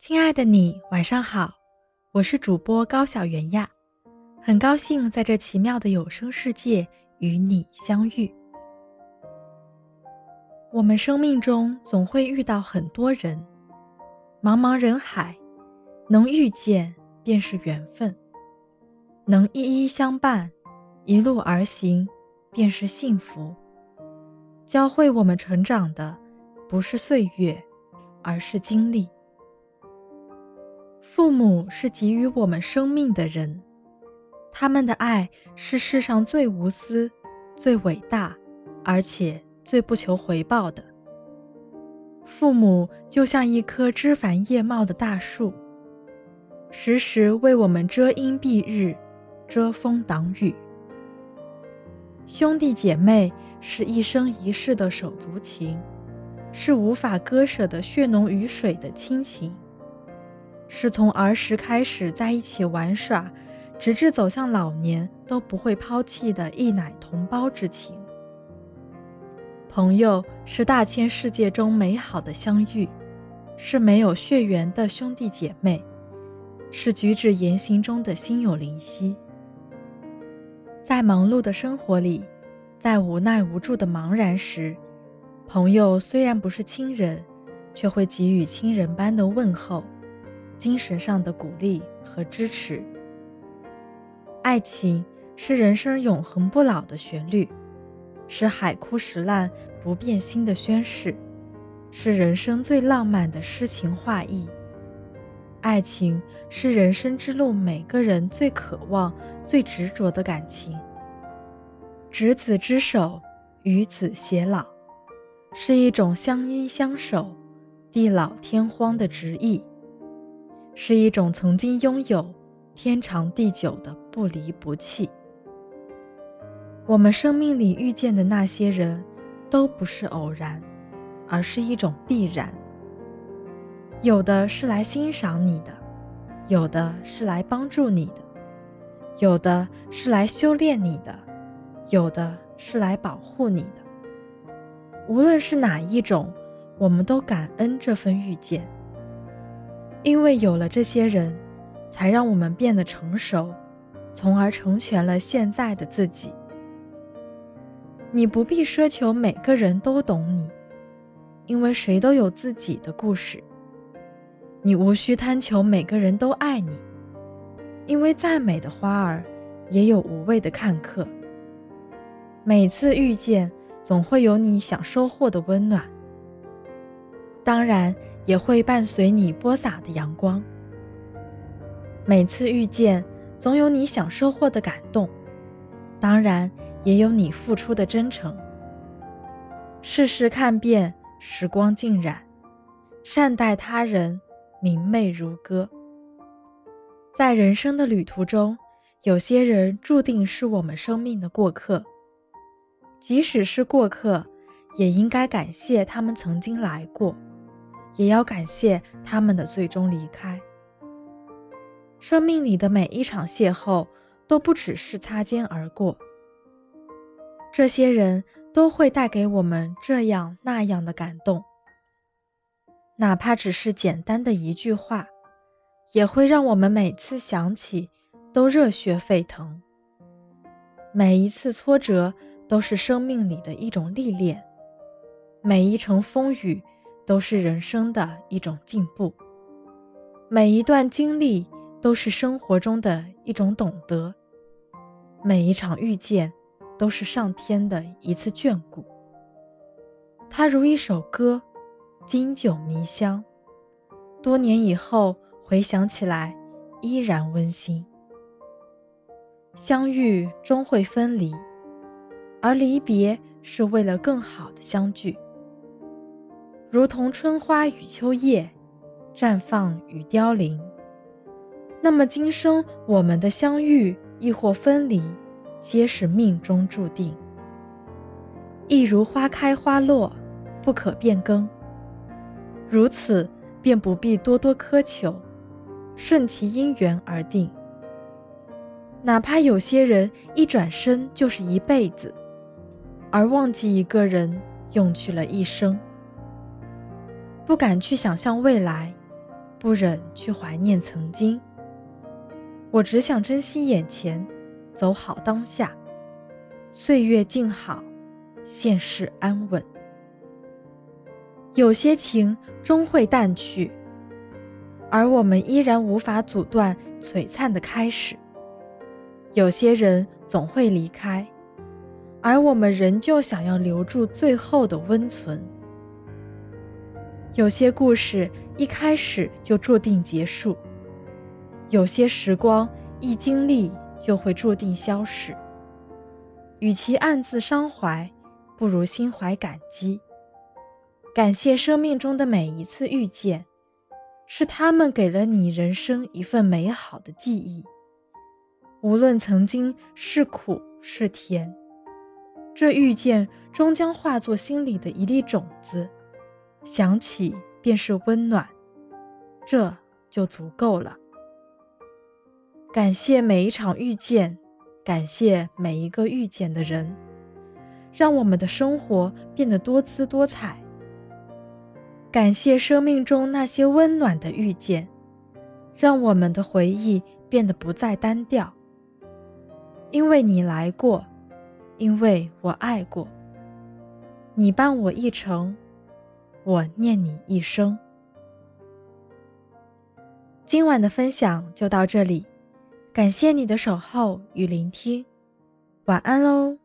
亲爱的你，晚上好，我是主播高小媛呀，很高兴在这奇妙的有声世界与你相遇。我们生命中总会遇到很多人，茫茫人海，能遇见便是缘分，能一一相伴，一路而行便是幸福。教会我们成长的，不是岁月，而是经历。父母是给予我们生命的人，他们的爱是世上最无私、最伟大，而且最不求回报的。父母就像一棵枝繁叶茂的大树，时时为我们遮阴蔽日、遮风挡雨。兄弟姐妹是一生一世的手足情，是无法割舍的血浓于水的亲情。是从儿时开始在一起玩耍，直至走向老年都不会抛弃的一奶同胞之情。朋友是大千世界中美好的相遇，是没有血缘的兄弟姐妹，是举止言行中的心有灵犀。在忙碌的生活里，在无奈无助的茫然时，朋友虽然不是亲人，却会给予亲人般的问候。精神上的鼓励和支持。爱情是人生永恒不老的旋律，是海枯石烂不变心的宣誓，是人生最浪漫的诗情画意。爱情是人生之路每个人最渴望、最执着的感情。执子之手，与子偕老，是一种相依相守、地老天荒的执意。是一种曾经拥有天长地久的不离不弃。我们生命里遇见的那些人，都不是偶然，而是一种必然。有的是来欣赏你的，有的是来帮助你的，有的是来修炼你的，有的是来保护你的。无论是哪一种，我们都感恩这份遇见。因为有了这些人，才让我们变得成熟，从而成全了现在的自己。你不必奢求每个人都懂你，因为谁都有自己的故事。你无需贪求每个人都爱你，因为再美的花儿也有无谓的看客。每次遇见，总会有你想收获的温暖。当然。也会伴随你播撒的阳光。每次遇见，总有你想收获的感动，当然也有你付出的真诚。世事看遍，时光尽染，善待他人，明媚如歌。在人生的旅途中，有些人注定是我们生命的过客。即使是过客，也应该感谢他们曾经来过。也要感谢他们的最终离开。生命里的每一场邂逅，都不只是擦肩而过。这些人都会带给我们这样那样的感动，哪怕只是简单的一句话，也会让我们每次想起都热血沸腾。每一次挫折都是生命里的一种历练，每一程风雨。都是人生的一种进步，每一段经历都是生活中的一种懂得，每一场遇见都是上天的一次眷顾。它如一首歌，经久弥香，多年以后回想起来依然温馨。相遇终会分离，而离别是为了更好的相聚。如同春花与秋叶，绽放与凋零。那么今生我们的相遇亦或分离，皆是命中注定。亦如花开花落，不可变更。如此便不必多多苛求，顺其因缘而定。哪怕有些人一转身就是一辈子，而忘记一个人，用去了一生。不敢去想象未来，不忍去怀念曾经。我只想珍惜眼前，走好当下，岁月静好，现世安稳。有些情终会淡去，而我们依然无法阻断璀璨的开始。有些人总会离开，而我们仍旧想要留住最后的温存。有些故事一开始就注定结束。有些时光一经历就会注定消逝，与其暗自伤怀，不如心怀感激。感谢生命中的每一次遇见，是他们给了你人生一份美好的记忆。无论曾经是苦是甜，这遇见终将化作心里的一粒种子，想起便是温暖，这就足够了。感谢每一场遇见，感谢每一个遇见的人，让我们的生活变得多姿多彩。感谢生命中那些温暖的遇见，让我们的回忆变得不再单调。因为你来过，因为我爱过，你伴我一程，我念你一生。今晚的分享就到这里。感谢你的守候与聆听，晚安喽。